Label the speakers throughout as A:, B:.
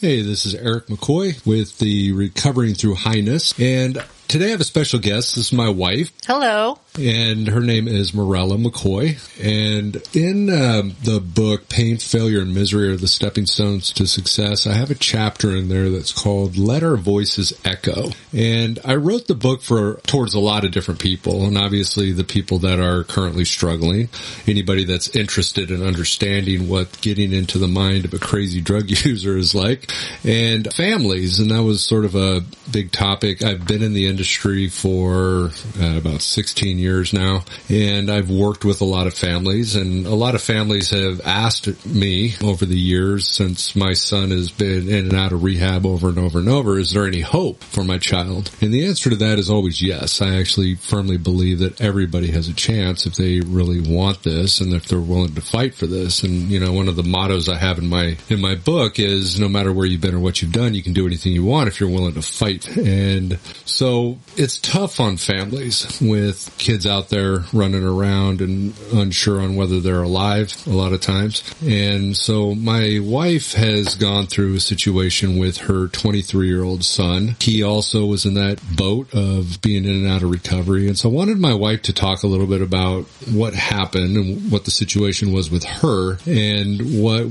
A: Hey, this is Eric McCoy with the Recovering Through Highness. And today I have a special guest. This is my wife.
B: Hello.
A: And her name is Morella McCoy. And in um, the book, Pain, Failure, and Misery are the Stepping Stones to Success, I have a chapter in there that's called Let Our Voices Echo. And I wrote the book for towards a lot of different people. And obviously the people that are currently struggling, anybody that's interested in understanding what getting into the mind of a crazy drug user is like, and families. And that was sort of a big topic. I've been in the industry for uh, about 16 years now, and I've worked with a lot of families, and a lot of families have asked me over the years since my son has been in and out of rehab over and over and over, is there any hope for my child? And the answer to that is always yes. I actually firmly believe that everybody has a chance if they really want this and if they're willing to fight for this. And, you know, one of the mottos I have in my, in my book is no matter where you've been or what you've done, you can do anything you want if you're willing to fight. And so it's tough on families with kids out there running around and unsure on whether they're alive a lot of times. And so my wife has gone through a situation with her 23 year old son. He also was in that boat of being in and out of recovery. And so I wanted my wife to talk a little bit about what happened and what the situation was with her and what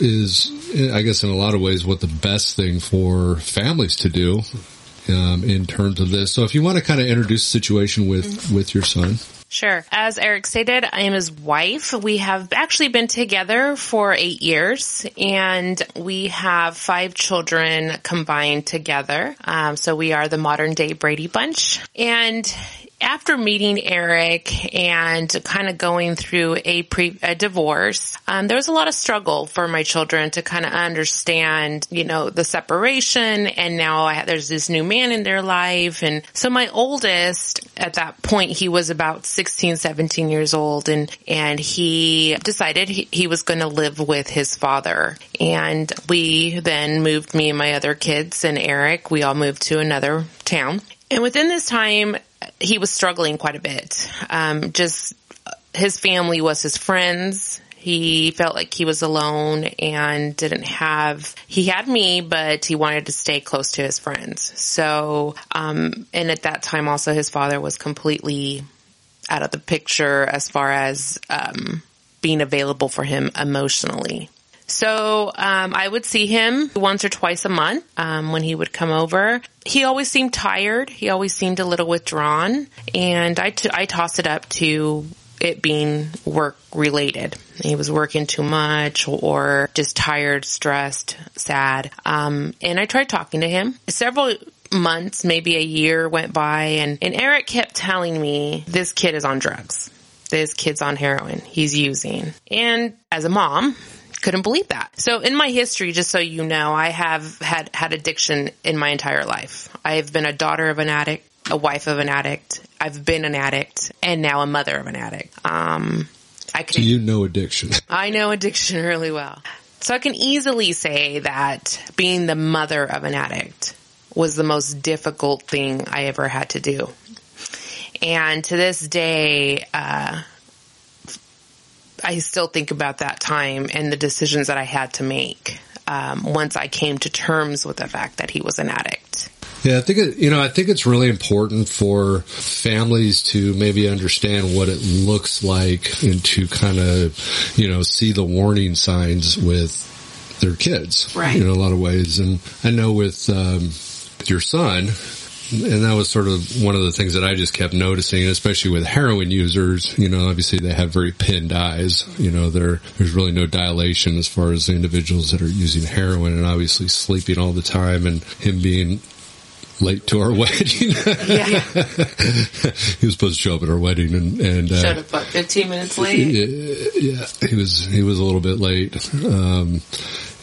A: is, I guess in a lot of ways, what the best thing for families to do um, in terms of this. So if you want to kind of introduce the situation with, with your son.
B: Sure. As Eric stated, I am his wife. We have actually been together for eight years and we have five children combined together. Um, so we are the modern day Brady Bunch. And after meeting Eric and kind of going through a pre a divorce, um, there was a lot of struggle for my children to kind of understand, you know, the separation. And now I, there's this new man in their life. And so my oldest at that point, he was about 16, 17 years old and, and he decided he, he was going to live with his father. And we then moved me and my other kids and Eric, we all moved to another town. And within this time, he was struggling quite a bit. Um, just his family was his friends. He felt like he was alone and didn't have, he had me, but he wanted to stay close to his friends. So, um, and at that time also his father was completely out of the picture as far as, um, being available for him emotionally. So um, I would see him once or twice a month um, when he would come over. He always seemed tired. He always seemed a little withdrawn, and I, t- I tossed it up to it being work related. He was working too much or just tired, stressed, sad. Um, and I tried talking to him. Several months, maybe a year went by and, and Eric kept telling me this kid is on drugs. This kid's on heroin. He's using. And as a mom, couldn't believe that. So in my history, just so you know, I have had, had addiction in my entire life. I've been a daughter of an addict, a wife of an addict. I've been an addict and now a mother of an addict. Um,
A: I can, Do you know addiction?
B: I know addiction really well. So I can easily say that being the mother of an addict was the most difficult thing I ever had to do. And to this day, uh, I still think about that time and the decisions that I had to make um, once I came to terms with the fact that he was an addict.
A: Yeah, I think it, you know, I think it's really important for families to maybe understand what it looks like and to kind of, you know, see the warning signs with their kids,
B: right?
A: In a lot of ways, and I know with um, your son, and that was sort of one of the things that I just kept noticing, especially with heroin users. You know, obviously they have very pinned eyes. You know, there there's really no dilation as far as the individuals that are using heroin, and obviously sleeping all the time, and him being late to our wedding.
B: yeah,
A: he was supposed to show up at our wedding, and and
B: uh, showed up about fifteen minutes late.
A: Yeah, he was he was a little bit late. Um,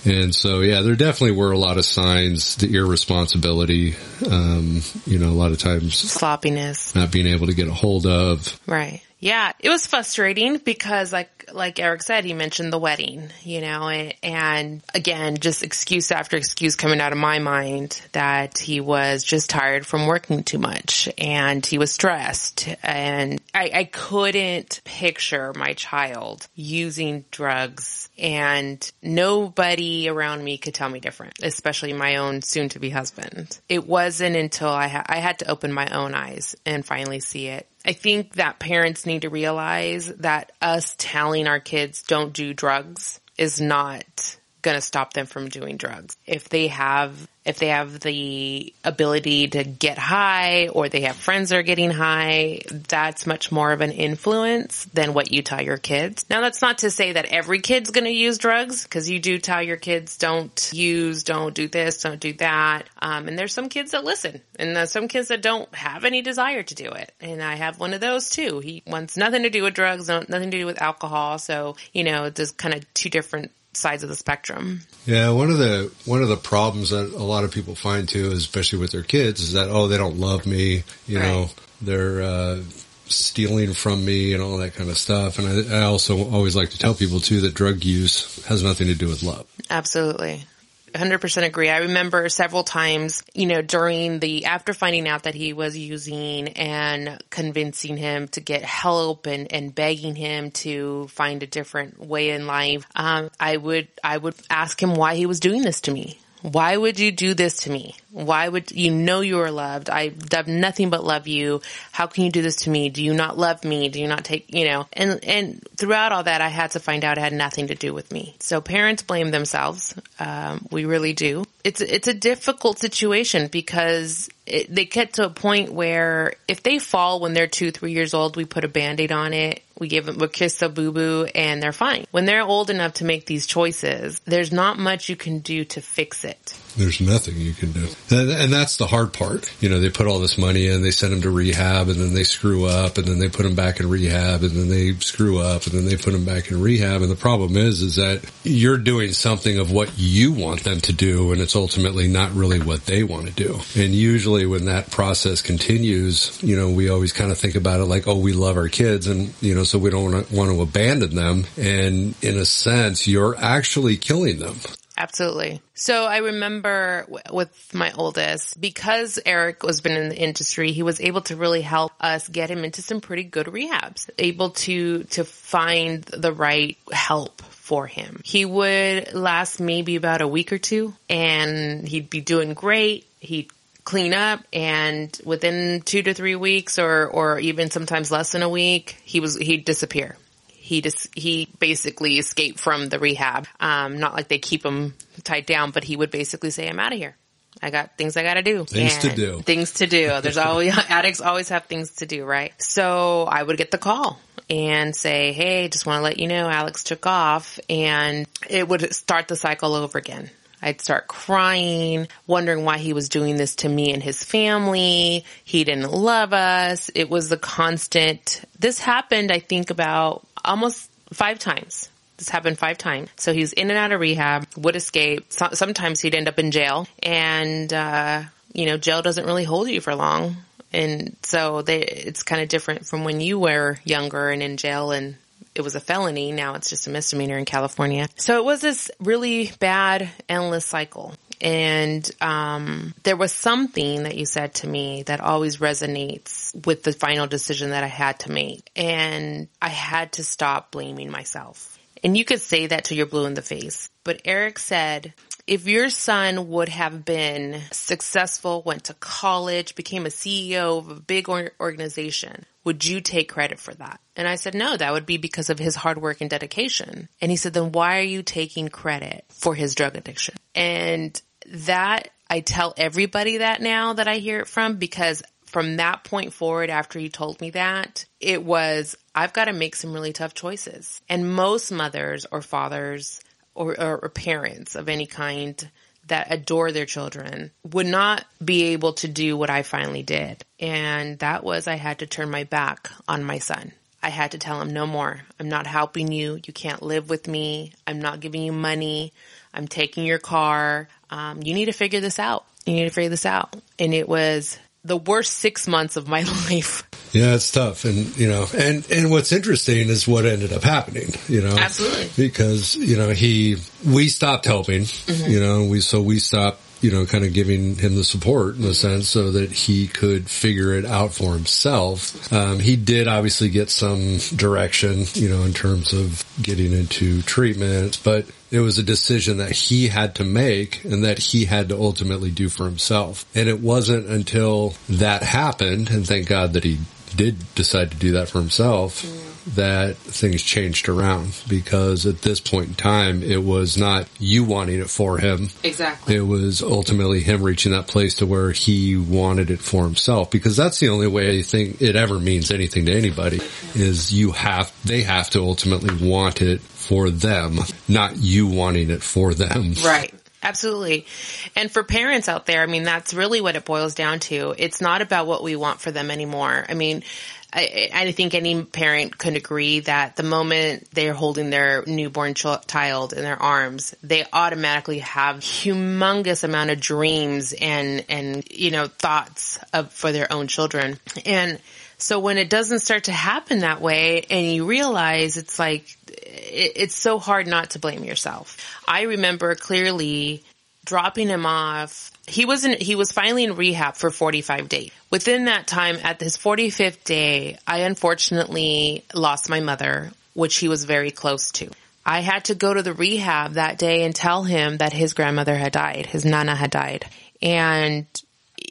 A: and so, yeah, there definitely were a lot of signs, the irresponsibility, um, you know, a lot of times
B: sloppiness,
A: not being able to get a hold of.
B: Right. Yeah, it was frustrating because like like Eric said, he mentioned the wedding, you know, and, again, just excuse after excuse coming out of my mind that he was just tired from working too much and he was stressed and I, I couldn't picture my child using drugs and nobody around me could tell me different, especially my own soon to be husband. It wasn't until I, ha- I had to open my own eyes and finally see it I think that parents need to realize that us telling our kids don't do drugs is not going to stop them from doing drugs. If they have if they have the ability to get high or they have friends that are getting high, that's much more of an influence than what you tell your kids. Now that's not to say that every kid's going to use drugs because you do tell your kids don't use, don't do this, don't do that. Um, and there's some kids that listen and some kids that don't have any desire to do it. And I have one of those too. He wants nothing to do with drugs, nothing to do with alcohol. So, you know, there's kind of two different sides of the spectrum.
A: Yeah, one of the one of the problems that a lot of people find too, especially with their kids, is that oh, they don't love me. You right. know, they're uh, stealing from me and all that kind of stuff. And I, I also always like to tell people too that drug use has nothing to do with love.
B: Absolutely. 100% agree. I remember several times, you know, during the, after finding out that he was using and convincing him to get help and, and begging him to find a different way in life, um, I would, I would ask him why he was doing this to me. Why would you do this to me? Why would you know you are loved? I have nothing but love you. How can you do this to me? Do you not love me? Do you not take, you know, and, and throughout all that, I had to find out it had nothing to do with me. So parents blame themselves. Um, we really do. It's, it's a difficult situation because it, they get to a point where if they fall when they're two, three years old, we put a band-aid on it. We give them, we kiss a boo-boo and they're fine. When they're old enough to make these choices, there's not much you can do to fix it.
A: There's nothing you can do. And, and that's the hard part. You know, they put all this money in, they send them to rehab and then they screw up and then they put them back in rehab and then they screw up and then they put them back in rehab. And the problem is, is that you're doing something of what you want them to do and it's ultimately not really what they want to do. And usually when that process continues, you know, we always kind of think about it like, oh, we love our kids and, you know, so we don't want to abandon them. And in a sense, you're actually killing them.
B: Absolutely. So I remember with my oldest, because Eric was been in the industry, he was able to really help us get him into some pretty good rehabs, able to, to find the right help for him. He would last maybe about a week or two and he'd be doing great. He'd clean up and within two to three weeks or, or even sometimes less than a week, he was, he'd disappear he just he basically escaped from the rehab. Um, not like they keep him tied down, but he would basically say, "I'm out of here. I got things I got to do.
A: Things to do.
B: Things to do. There's always addicts always have things to do, right? So I would get the call and say, "Hey, just want to let you know, Alex took off," and it would start the cycle over again. I'd start crying, wondering why he was doing this to me and his family. He didn't love us. It was the constant. This happened, I think, about almost five times. This happened five times. So he was in and out of rehab, would escape. So, sometimes he'd end up in jail and, uh, you know, jail doesn't really hold you for long. And so they, it's kind of different from when you were younger and in jail and it was a felony. Now it's just a misdemeanor in California. So it was this really bad, endless cycle. And um, there was something that you said to me that always resonates with the final decision that I had to make. And I had to stop blaming myself. And you could say that till you're blue in the face. But Eric said, if your son would have been successful, went to college, became a CEO of a big organization, would you take credit for that? And I said, no, that would be because of his hard work and dedication. And he said, then why are you taking credit for his drug addiction? And that I tell everybody that now that I hear it from because from that point forward after he told me that, it was, I've got to make some really tough choices. And most mothers or fathers or, or, or parents of any kind that adore their children would not be able to do what I finally did. And that was I had to turn my back on my son. I had to tell him no more. I'm not helping you. You can't live with me. I'm not giving you money. I'm taking your car. Um, you need to figure this out. You need to figure this out. And it was the worst six months of my life.
A: Yeah, it's tough. And, you know, and, and what's interesting is what ended up happening, you know,
B: Absolutely.
A: because, you know, he, we stopped helping,
B: Mm-hmm.
A: you know, we, so we stopped, you know, kind of giving him the support in
B: Mm-hmm.
A: a sense so that he could figure it out for himself. Um, he did obviously get some direction, you know, in terms of getting into treatment, but it was a decision that he had to make and that he had to ultimately do for himself. And it wasn't until that happened, and thank God that he did decide to do that for himself, that things changed around because at this point in time, it was not you wanting it for him.
B: Exactly.
A: It was ultimately him reaching that place to where he wanted it for himself because that's the only way I think it ever means anything to anybody is you have, they have to ultimately want it for them, not you wanting it for them.
B: Right. Absolutely. And for parents out there, I mean, that's really what it boils down to. It's not about what we want for them anymore. I mean, I, I think any parent could agree that the moment they're holding their newborn ch- child in their arms, they automatically have humongous amount of dreams and, and, you know, thoughts of, for their own children. And so when it doesn't start to happen that way and you realize it's like, it, it's so hard not to blame yourself. I remember clearly dropping him off. He was in, he was finally in rehab for 45 days. Within that time, at his 45th day, I unfortunately lost my mother, which he was very close to. I had to go to the rehab that day and tell him that his grandmother had died. His nana had died. And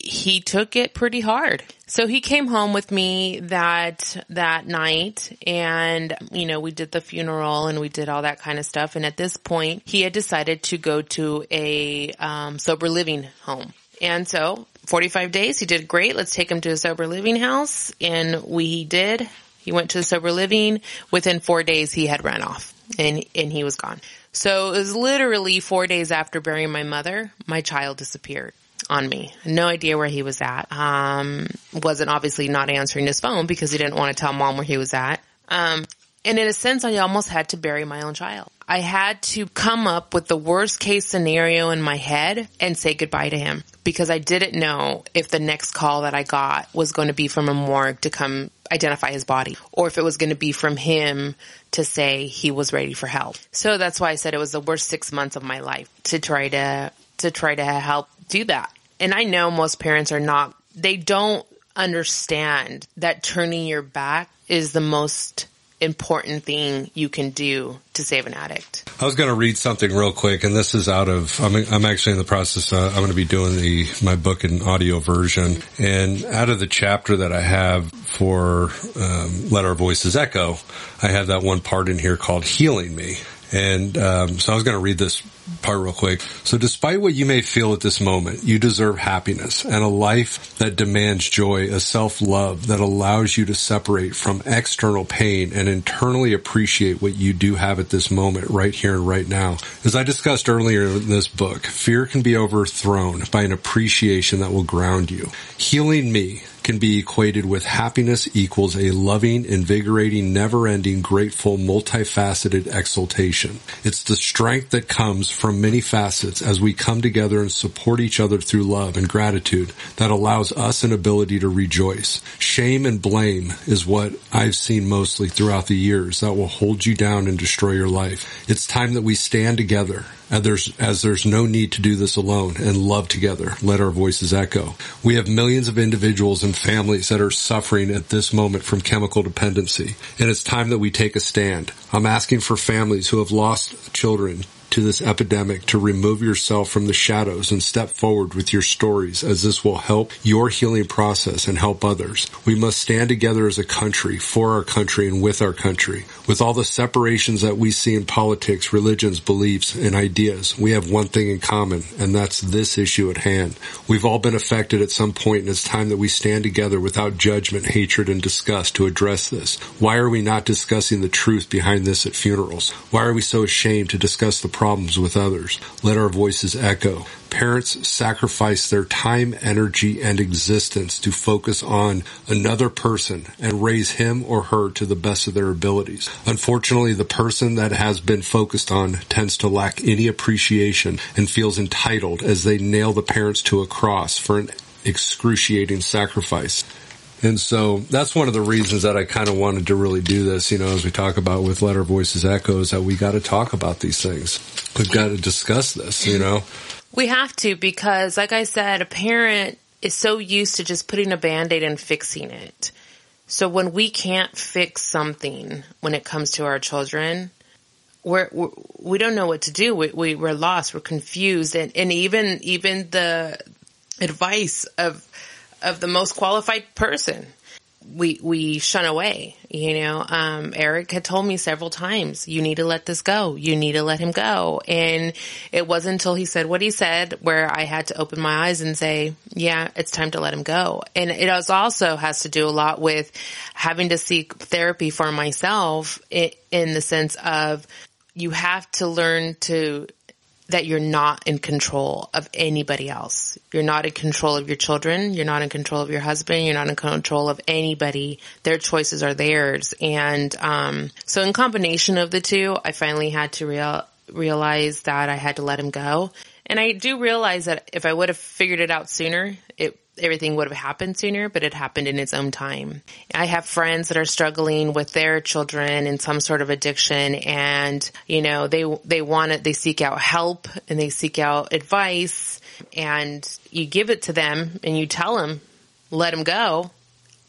B: he took it pretty hard. So he came home with me that, that night and, you know, we did the funeral and we did all that kind of stuff. And at this point, he had decided to go to a, um, sober living home. And so 45 days, he did great. Let's take him to a sober living house. And we did. He went to the sober living. Within four days, he had run off and, and he was gone. So it was literally four days after burying my mother, my child disappeared on me. No idea where he was at. Um, wasn't obviously not answering his phone because he didn't want to tell mom where he was at. Um, and in a sense, I almost had to bury my own child. I had to come up with the worst case scenario in my head and say goodbye to him because I didn't know if the next call that I got was going to be from a morgue to come identify his body or if it was going to be from him to say he was ready for help. So that's why I said it was the worst six months of my life to try to, to try to help do that. And I know most parents are not, they don't understand that turning your back is the most important thing you can do to save an addict.
A: I was going to read something real quick, and this is out of. I'm, I'm actually in the process. Uh, I'm going to be doing the my book in audio version, and out of the chapter that I have for um, "Let Our Voices Echo," I have that one part in here called "Healing Me," and um, so I was going to read this part real quick. So despite what you may feel at this moment, you deserve happiness and a life that demands joy, a self-love that allows you to separate from external pain and internally appreciate what you do have at this moment right here and right now. As I discussed earlier in this book, fear can be overthrown by an appreciation that will ground you. Healing me can be equated with happiness equals a loving, invigorating, never-ending, grateful, multifaceted exultation. It's the strength that comes from many facets as we come together and support each other through love and gratitude that allows us an ability to rejoice. Shame and blame is what I've seen mostly throughout the years that will hold you down and destroy your life. It's time that we stand together as there's, as there's no need to do this alone and love together. Let our voices echo. We have millions of individuals and families that are suffering at this moment from chemical dependency. And it's time that we take a stand. I'm asking for families who have lost children to this epidemic to remove yourself from the shadows and step forward with your stories as this will help your healing process and help others. We must stand together as a country for our country and with our country. With all the separations that we see in politics, religions, beliefs, and ideas, we have one thing in common, and that's this issue at hand. We've all been affected at some point and it's time that we stand together without judgment, hatred, and disgust to address this. Why are we not discussing the truth behind this at funerals? Why are we so ashamed to discuss the problems with others? Let our voices echo. Parents sacrifice their time, energy, and existence to focus on another person and raise him or her to the best of their abilities. Unfortunately, the person that has been focused on tends to lack any appreciation and feels entitled as they nail the parents to a cross for an excruciating sacrifice. And so that's one of the reasons that I kind of wanted to really do this, you know, as we talk about with Let Our Voices Echoes, that we got to talk about these things. We've got to discuss this, you know.
B: We have to because, like I said, a parent is so used to just putting a band aid and fixing it. So when we can't fix something when it comes to our children, we're, we're we don't know what to do. We, we we're lost. We're confused, and and even even the advice of of the most qualified person we we shun away. You know, um, Eric had told me several times, "You need to let this go. You need to let him go." And it wasn't until he said what he said where I had to open my eyes and say, "Yeah, it's time to let him go." And it also has to do a lot with having to seek therapy for myself in the sense of you have to learn to that you're not in control of anybody else. You're not in control of your children. You're not in control of your husband. You're not in control of anybody. Their choices are theirs. And, um, so in combination of the two, I finally had to real, realize that I had to let him go. And I do realize that if I would have figured it out sooner, it everything would have happened sooner, but it happened in its own time. I have friends that are struggling with their children in some sort of addiction and, you know, they, they want it, they seek out help and they seek out advice and you give it to them and you tell them, let them go.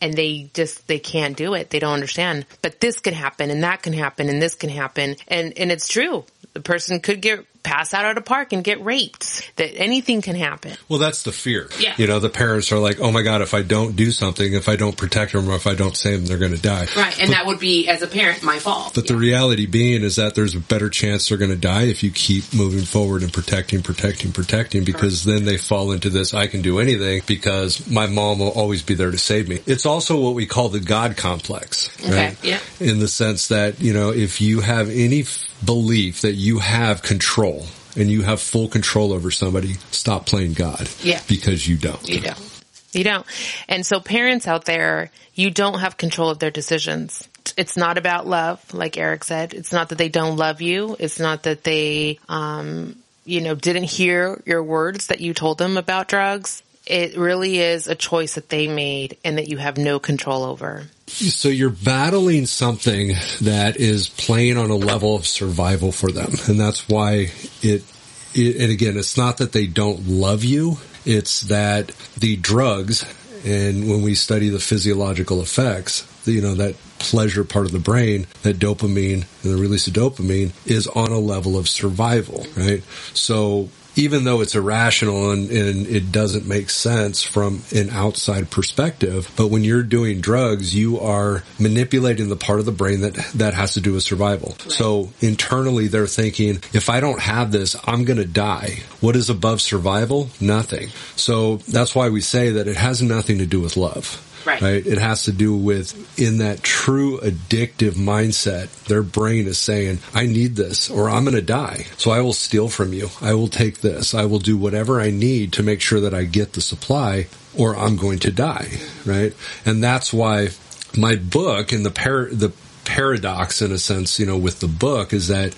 B: And they just, they can't do it. They don't understand. But this can happen and that can happen and this can happen. And, and it's true. The person could get pass out at a park and get raped. That anything can happen.
A: Well, that's the fear.
B: Yeah.
A: You know, the parents are like, oh my God, if I don't do something, if I don't protect them or if I don't save them, they're going to die.
B: Right. And but, that would be, as a parent, my fault.
A: But yeah. the reality being is that there's a better chance they're going to die if you keep moving forward and protecting, protecting, protecting because then they fall into this, I can do anything because my mom will always be there to save me. It's also what we call the God complex. Right?
B: Okay. Yeah.
A: In the sense that, you know, if you have any belief that you have control and you have full control over somebody, stop playing God.
B: Yeah.
A: Because you don't.
B: You don't. You don't. And so parents out there, you don't have control of their decisions. It's not about love, like Eric said. It's not that they don't love you. It's not that they, um, you know, didn't hear your words that you told them about drugs. It really is a choice that they made and that you have no control over.
A: So you're battling something that is playing on a level of survival for them. And that's why it, it, and again, it's not that they don't love you. It's that the drugs and when we study the physiological effects, you know, that pleasure part of the brain, that dopamine and the release of dopamine is on a level of survival, right? So even though it's irrational and, and, it doesn't make sense from an outside perspective. But when you're doing drugs, you are manipulating the part of the brain that, that has to do with survival. Right. So internally they're thinking, if I don't have this, I'm going to die. What is above survival? Nothing. So that's why we say that it has nothing to do with love.
B: Right. right.
A: It has to do with in that true addictive mindset, their brain is saying, I need this or I'm going to die. So I will steal from you. I will take this. I will do whatever I need to make sure that I get the supply or I'm going to die. Right. And that's why my book and the par- the paradox in a sense, you know, with the book is that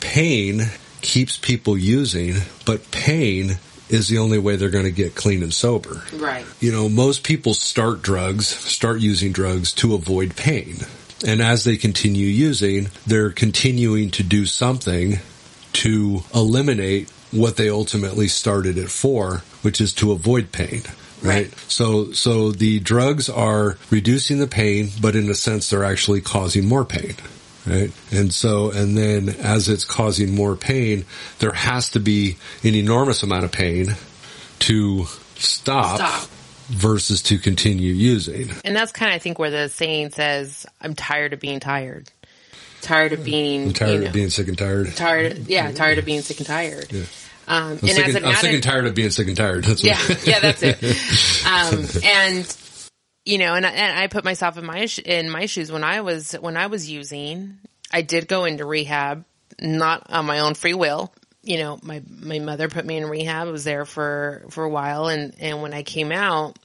A: pain keeps people using, but pain is the only way they're going to get clean and sober.
B: Right.
A: You know, most people start drugs, start using drugs to avoid pain. And as they continue using, they're continuing to do something to eliminate what they ultimately started it for, which is to avoid pain. Right? right. So, so the drugs are reducing the pain, but in a sense, they're actually causing more pain right? And so, and then as it's causing more pain, there has to be an enormous amount of pain to stop.
B: stop.
A: Versus to continue using.
B: And that's kind of, I think, where the saying says, I'm tired of being tired. Tired of being.
A: I'm tired you know, of being sick and tired.
B: Tired, yeah, tired of being sick and tired.
A: Yeah.
B: Um,
A: I'm, sick and, I'm sick and tired of being sick and tired. That's
B: yeah, yeah, that's it. Um, and you know, and I, and I put myself in my in my shoes when I was when I was using. I did go into rehab, not on my own free will. You know, my my mother put me in rehab. I was there for for a while, and and when I came out,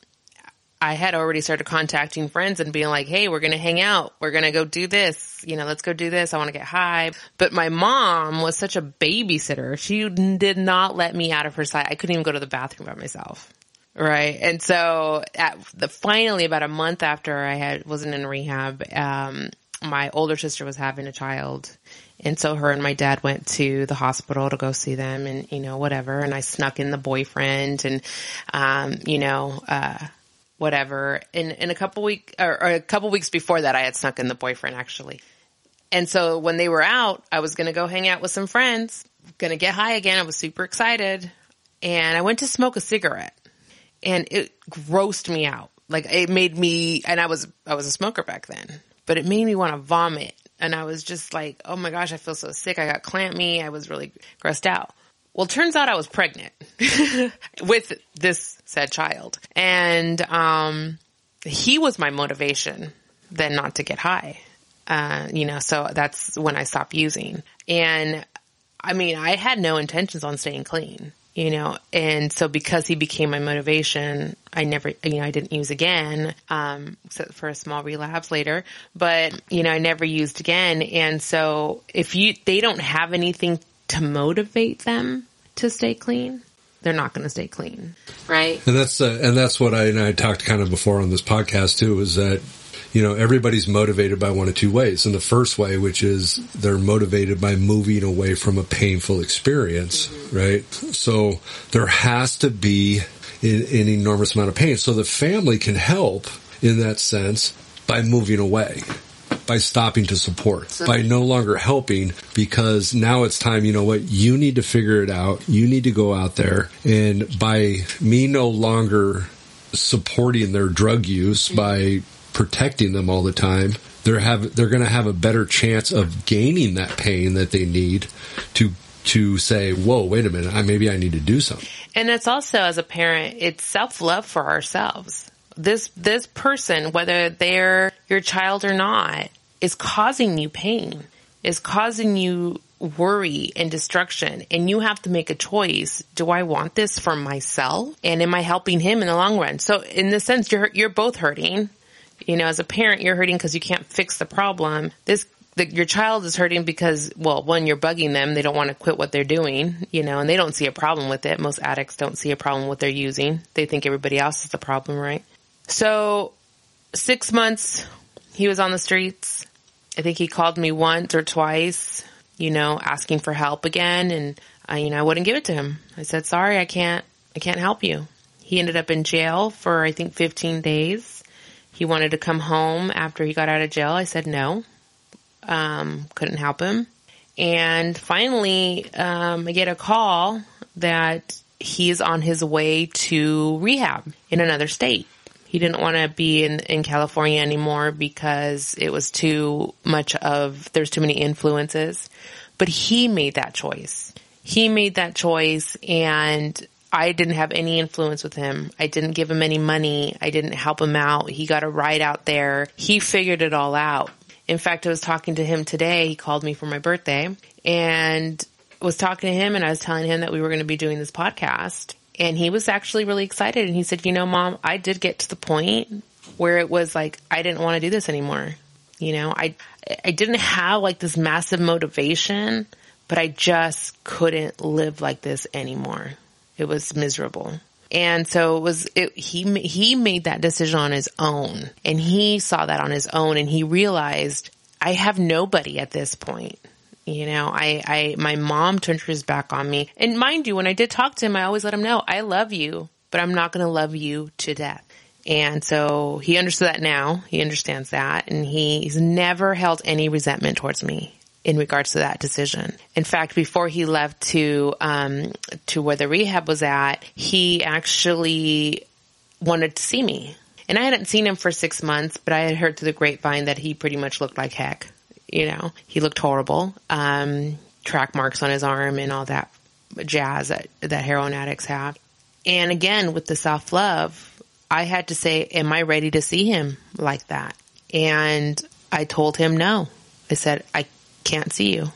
B: I had already started contacting friends and being like, "Hey, we're gonna hang out. We're gonna go do this. You know, let's go do this. I want to get high." But my mom was such a babysitter; she did not let me out of her sight. I couldn't even go to the bathroom by myself Right. And so at the finally about a month after I had wasn't in rehab, um, my older sister was having a child. And so her and my dad went to the hospital to go see them and, you know, whatever. And I snuck in the boyfriend and, um, you know, uh, whatever. In, in a couple week or, or a couple weeks before that, I had snuck in the boyfriend actually. And so when they were out, I was going to go hang out with some friends, going to get high again. I was super excited and I went to smoke a cigarette and it grossed me out. Like it made me, and I was, I was a smoker back then, but it made me want to vomit. And I was just like, oh my gosh, I feel so sick. I got clammy. I was really grossed out. Well, turns out I was pregnant with this said child. And, um, he was my motivation then not to get high. Uh, you know, so that's when I stopped using. And I mean, I had no intentions on staying clean you know, and so because he became my motivation, I never, you know, I didn't use again, um, except for a small relapse later, but, you know, I never used again. And so if you, they don't have anything to motivate them to stay clean, they're not going to stay clean. Right.
A: And that's, uh, and that's what I, and I talked kind of before on this podcast too, is that you know, everybody's motivated by one of two ways. And the first way, which is they're motivated by moving away from a painful experience, mm-hmm. right? So there has to be an, an enormous amount of pain. So the family can help in that sense by moving away by stopping to support, by no longer helping because now it's time, you know what, you need to figure it out. You need to go out there and by me no longer supporting their drug use by protecting them all the time, they're have they're going to have a better chance of gaining that pain that they need to to say, "Whoa, wait a minute, I maybe I need to do something."
B: And it's also as a parent, it's self-love for ourselves. This this person, whether they're your child or not, is causing you pain, is causing you worry and destruction and you have to make a choice. Do I want this for myself? And am I helping him in the long run? So in the sense, you're, you're both hurting you know, as a parent, you're hurting because you can't fix the problem. This the, your child is hurting because, well, one, you're bugging them. They don't want to quit what they're doing, you know, and they don't see a problem with it. Most addicts don't see a problem with they're using. They think everybody else is the problem, right? So six months he was on the streets. I think he called me once or twice, you know, asking for help again. And I, you know, I wouldn't give it to him. I said, sorry, I can't, I can't help you. He ended up in jail for, I think, 15 days. He wanted to come home after he got out of jail. I said no. Um, couldn't help him. And finally, um, I get a call that he's on his way to rehab in another state. He didn't want to be in, in California anymore because it was too much of, there's too many influences. But he made that choice. He made that choice and I didn't have any influence with him. I didn't give him any money. I didn't help him out. He got a ride out there. He figured it all out. In fact, I was talking to him today. He called me for my birthday and was talking to him and I was telling him that we were going to be doing this podcast. And he was actually really excited. And he said, you know, mom, I did get to the point where it was like, I didn't want to do this anymore. You know, I, I didn't have like this massive motivation, but I just couldn't live like this anymore. It was miserable. And so it was, it, he, he made that decision on his own and he saw that on his own and he realized I have nobody at this point. You know, I, I, my mom turned his back on me. And mind you, when I did talk to him, I always let him know, I love you, but I'm not going to love you to death. And so he understood that now. He understands that and he's never held any resentment towards me in regards to that decision. In fact, before he left to um, to where the rehab was at, he actually wanted to see me. And I hadn't seen him for six months, but I had heard through the grapevine that he pretty much looked like heck. You know, he looked horrible. Um, track marks on his arm and all that jazz that, that heroin addicts have. And again, with the self love, I had to say, am I ready to see him like that? And I told him no. I said, I can't see you.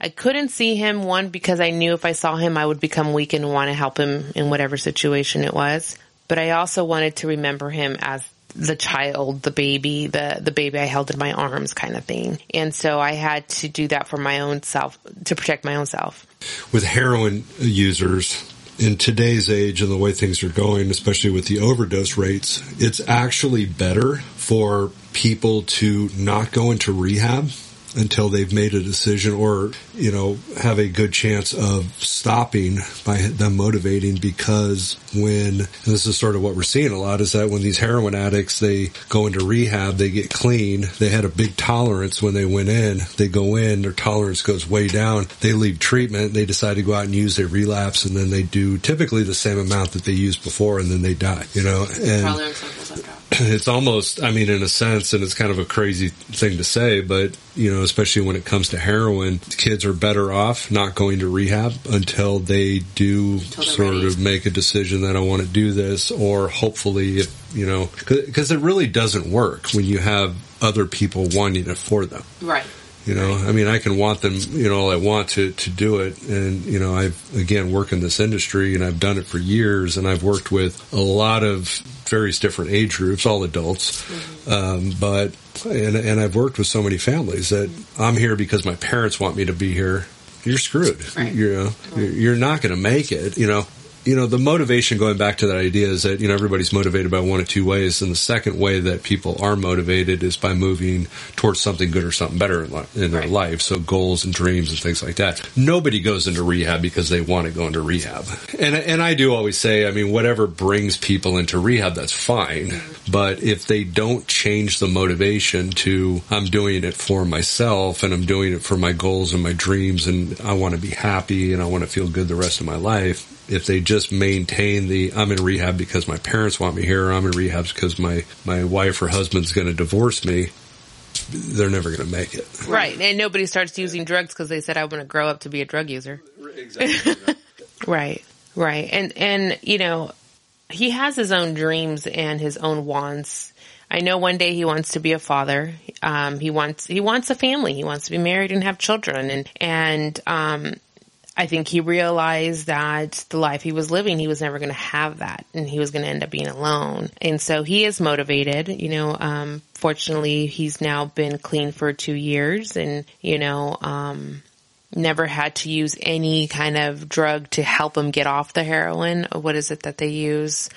B: I couldn't see him, one, because I knew if I saw him, I would become weak and want to help him in whatever situation it was. But I also wanted to remember him as the child, the baby, the, the baby I held in my arms kind of thing. And so I had to do that for my own self, to protect my own self.
A: With heroin users, in today's age and the way things are going, especially with the overdose rates, it's actually better for people to not go into rehab until they've made a decision or, you know, have a good chance of stopping by them motivating because when, this is sort of what we're seeing a lot is that when these heroin addicts, they go into rehab, they get clean, they had a big tolerance when they went in, they go in, their tolerance goes way down, they leave treatment, they decide to go out and use their relapse and then they do typically the same amount that they used before and then they die, you know, and it's almost, I mean, in a sense, and it's kind of a crazy thing to say, but you know, especially when it comes to heroin, kids are better off not going to rehab until they do sort ready. of make a decision that I want to do this, or hopefully, if, you know, because it really doesn't work when you have other people wanting it for them.
B: Right.
A: You know, I mean, I can want them, you know, all I want to, to do it. And, you know, I've, again, work in this industry and I've done it for years and I've worked with a lot of various different age groups, all adults. Mm-hmm. Um, but, and, and I've worked with so many families that I'm here because my parents want me to be here. You're screwed. Right. You know, right. you're not going to make it. You know, you know, the motivation going back to that idea is that, you know, everybody's motivated by one of two ways. And the second way that people are motivated is by moving towards something good or something better in, li- in their life. So goals and dreams and things like that. Nobody goes into rehab because they want to go into rehab. And, and I do always say, I mean, whatever brings people into rehab, that's fine. But if they don't change the motivation to, I'm doing it for myself and I'm doing it for my goals and my dreams and I want to be happy and I want to feel good the rest of my life, if they just maintain the I'm in rehab because my parents want me here, or I'm in rehab because my my wife or husband's going to divorce me, they're never going to make it.
B: Right, and nobody starts using drugs because they said I want to grow up to be a drug user. Exactly. right, right, and and you know he has his own dreams and his own wants. I know one day he wants to be a father. Um, he wants he wants a family. He wants to be married and have children, and and um, I think he realized that the life he was living, he was never going to have that and he was going to end up being alone. And so he is motivated, you know, um, fortunately he's now been clean for two years and, you know, um, never had to use any kind of drug to help him get off the heroin. What is it that they use?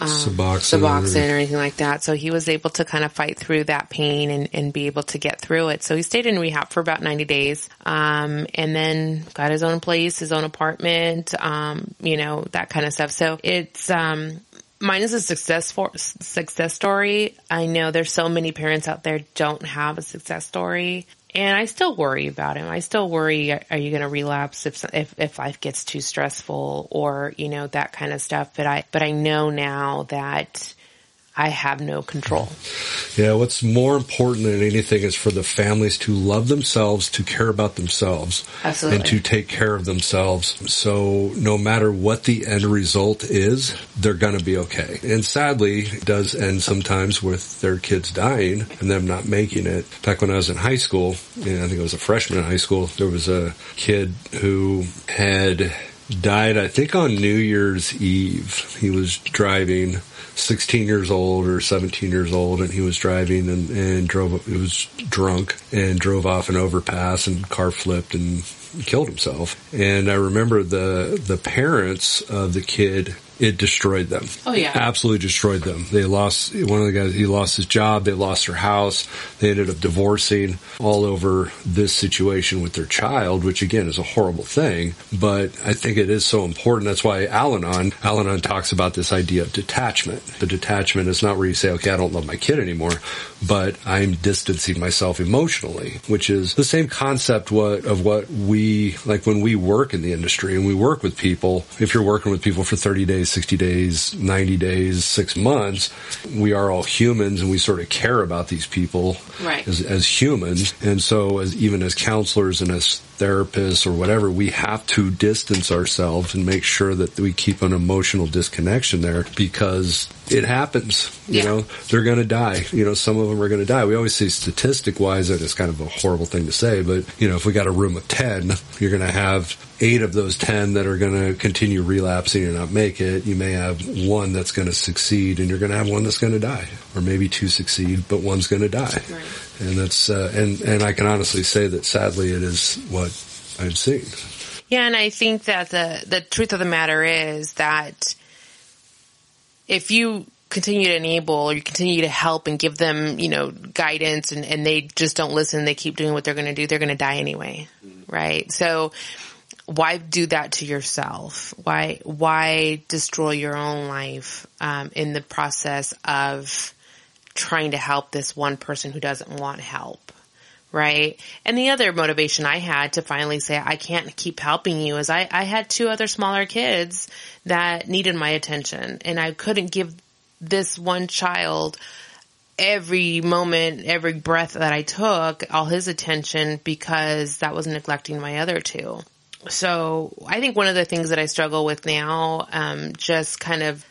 A: Um, Suboxone,
B: Suboxone or anything like that. So he was able to kind of fight through that pain and, and be able to get through it. So he stayed in rehab for about 90 days. Um, and then got his own place, his own apartment, um, you know, that kind of stuff. So it's, um, mine is a success for success story. I know there's so many parents out there don't have a success story. And I still worry about him. I still worry, are you going to relapse if, if, if life gets too stressful or, you know, that kind of stuff. But I, but I know now that I have no control.
A: Yeah, what's more important than anything is for the families to love themselves, to care about themselves,
B: Absolutely.
A: and to take care of themselves. So no matter what the end result is, they're going to be okay. And sadly, it does end sometimes with their kids dying and them not making it. Back when I was in high school, I think I was a freshman in high school, there was a kid who had died, I think on New Year's Eve. He was driving 16 years old or 17 years old and he was driving and, and drove, he was drunk and drove off an overpass and car flipped and killed himself. And I remember the, the parents of the kid it destroyed them.
B: Oh yeah.
A: Absolutely destroyed them. They lost, one of the guys, he lost his job, they lost their house, they ended up divorcing all over this situation with their child, which again is a horrible thing, but I think it is so important. That's why Al-Anon, Al-Anon talks about this idea of detachment. The detachment is not where you say, okay, I don't love my kid anymore, but I'm distancing myself emotionally, which is the same concept what, of what we, like when we work in the industry and we work with people, if you're working with people for 30 days, 60 days, 90 days, six months, we are all humans and we sort of care about these people
B: right.
A: as, as humans. And so as, even as counselors and as therapists or whatever, we have to distance ourselves and make sure that we keep an emotional disconnection there because it happens. You yeah. know, they're going to die. You know, some of them are going to die. We always see statistic wise that it's kind of a horrible thing to say, but you know, if we got a room of 10, you're going to have eight of those 10 that are going to continue relapsing and not make it. You may have one that's going to succeed and you're going to have one that's going to die or maybe two succeed, but one's going to die. Right. And that's, uh, and, and I can honestly say that sadly it is what I've seen.
B: Yeah, and I think that the the truth of the matter is that if you continue to enable or you continue to help and give them, you know, guidance and, and they just don't listen, they keep doing what they're going to do, they're going to die anyway. Mm-hmm. Right. So why do that to yourself? Why, why destroy your own life, um, in the process of trying to help this one person who doesn't want help? Right. And the other motivation I had to finally say, I can't keep helping you is I, I had two other smaller kids that needed my attention and I couldn't give this one child every moment, every breath that I took, all his attention because that was neglecting my other two. So I think one of the things that I struggle with now, um, just kind of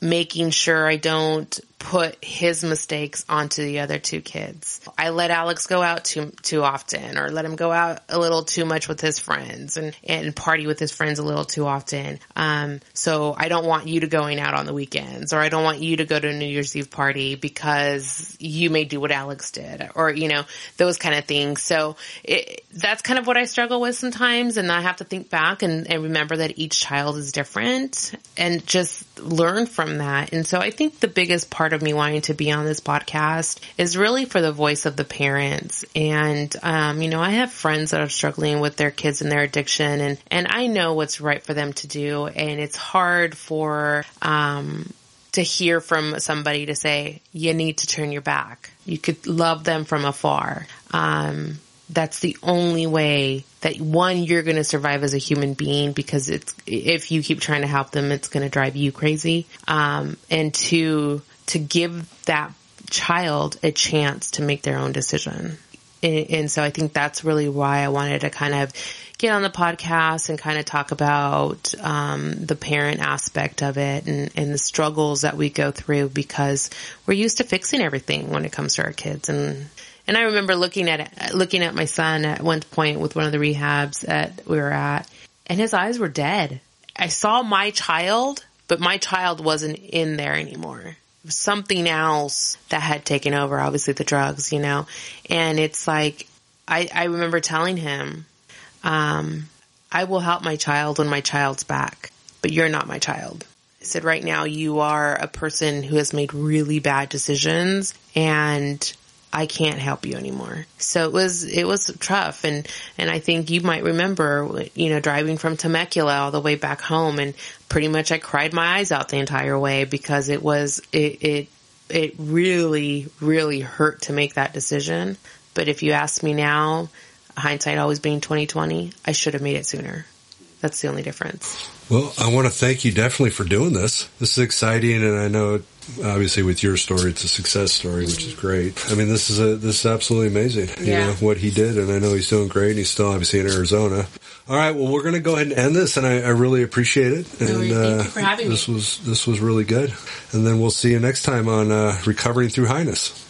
B: making sure I don't put his mistakes onto the other two kids. I let Alex go out too too often or let him go out a little too much with his friends and and party with his friends a little too often. Um so I don't want you to going out on the weekends or I don't want you to go to a New Year's Eve party because you may do what Alex did or you know those kind of things. So it, that's kind of what I struggle with sometimes and I have to think back and, and remember that each child is different and just learn from that. And so I think the biggest part of me wanting to be on this podcast is really for the voice of the parents. And, um, you know, I have friends that are struggling with their kids and their addiction and, and I know what's right for them to do. And it's hard for, um, to hear from somebody to say, you need to turn your back. You could love them from afar. Um, that's the only way that one, you're going to survive as a human being because it's, if you keep trying to help them, it's going to drive you crazy. Um, and two, to give that child a chance to make their own decision. And, and so I think that's really why I wanted to kind of get on the podcast and kind of talk about um, the parent aspect of it and, and the struggles that we go through because we're used to fixing everything when it comes to our kids and and I remember looking at looking at my son at one point with one of the rehabs that we were at, and his eyes were dead. I saw my child, but my child wasn't in there anymore. Something else that had taken over, obviously the drugs, you know. And it's like I, I remember telling him, um, I will help my child when my child's back, but you're not my child. I said, right now you are a person who has made really bad decisions and I can't help you anymore. So it was, it was tough. And, and I think you might remember, you know, driving from Temecula all the way back home and pretty much I cried my eyes out the entire way because it was, it, it, it really, really hurt to make that decision. But if you ask me now, hindsight always being 2020, I should have made it sooner. That's the only difference.
A: Well, I want to thank you definitely for doing this. This is exciting, and I know obviously with your story, it's a success story, which is great. I mean, this is a this is absolutely amazing. You yeah. know what he did, and I know he's doing great. And he's still obviously in Arizona. All right, well, we're going to go ahead and end this, and I, I really appreciate it. And
B: thank uh, you for having
A: this me. was this was really good. And then we'll see you next time on uh, Recovering Through Highness.